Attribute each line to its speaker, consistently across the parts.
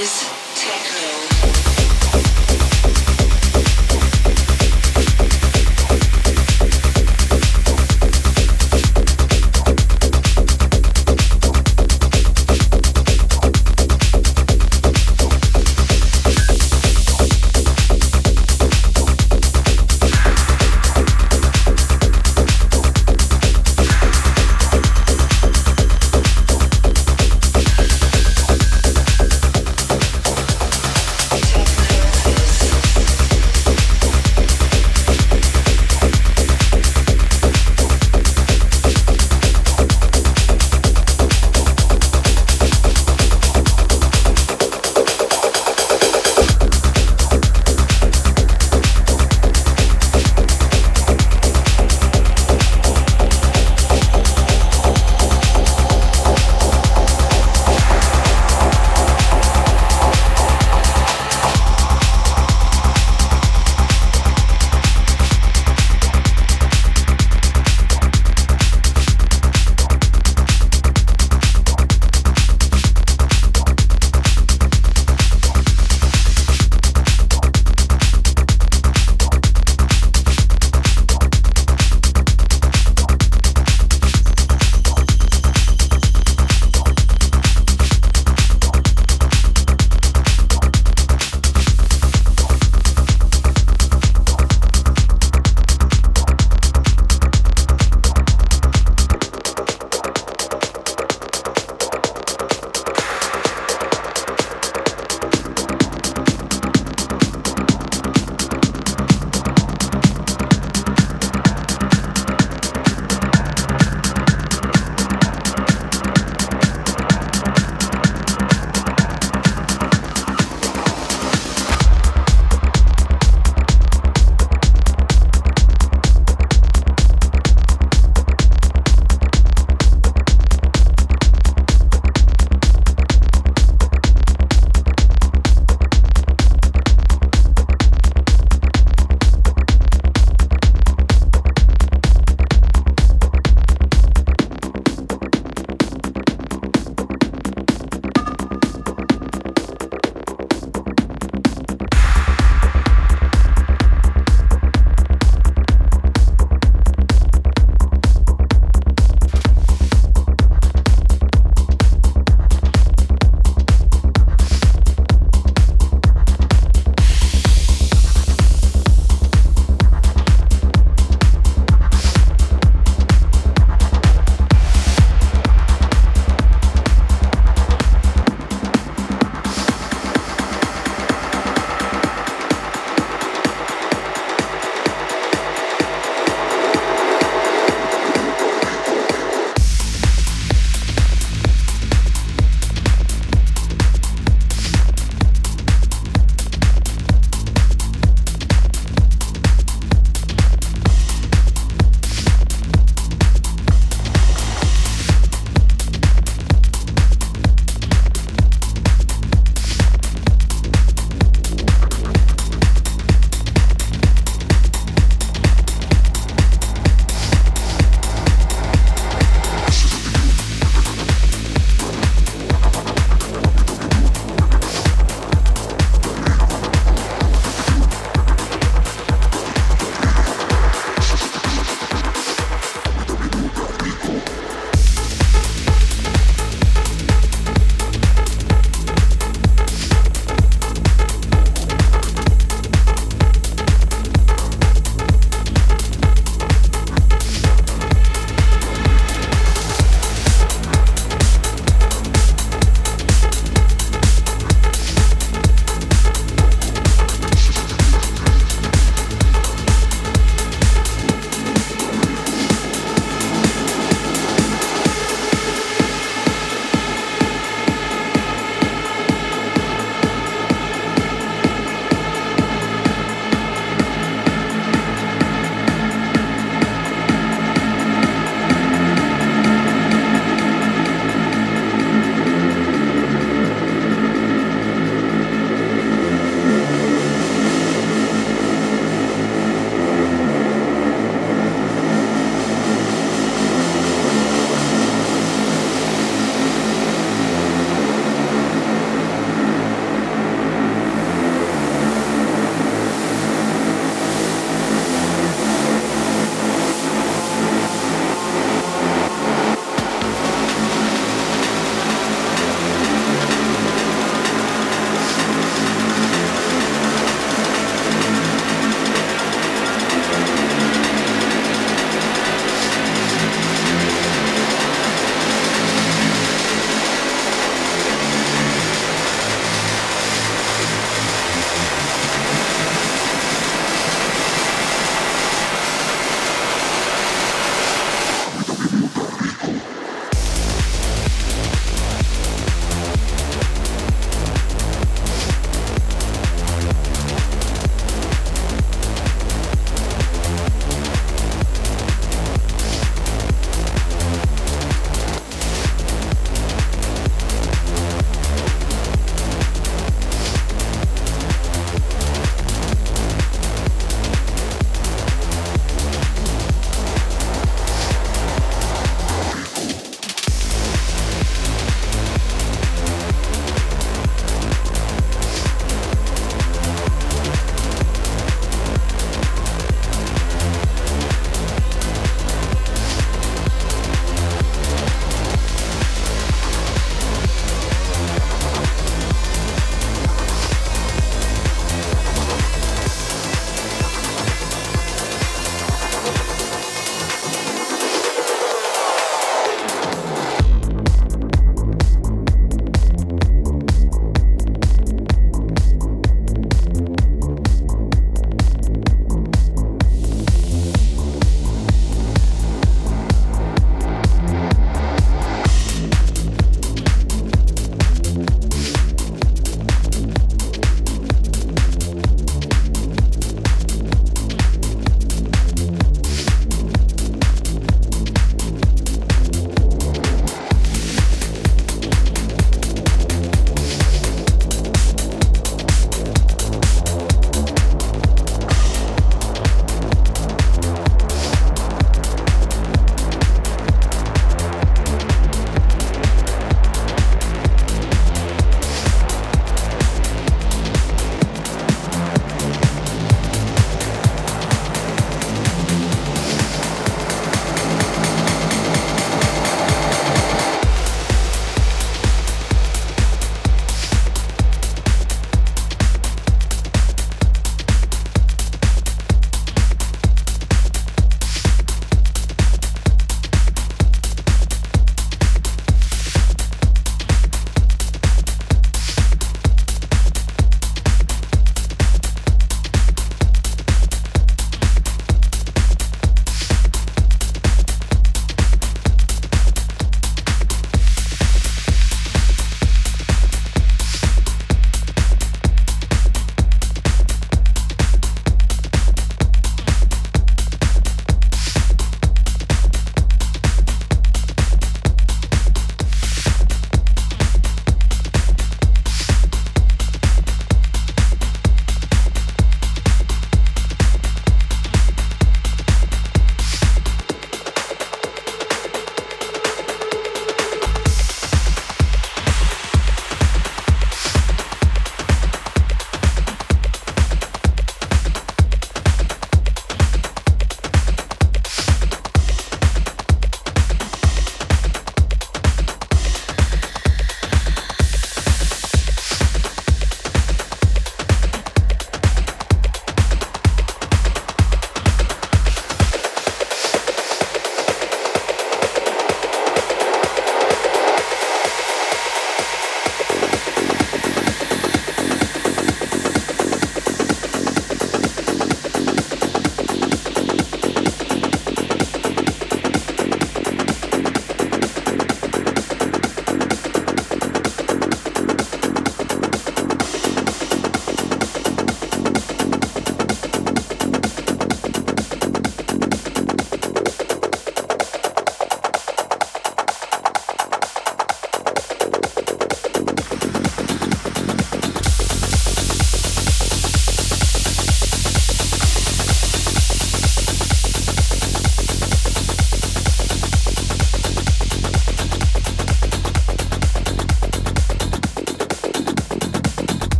Speaker 1: is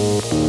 Speaker 2: Thank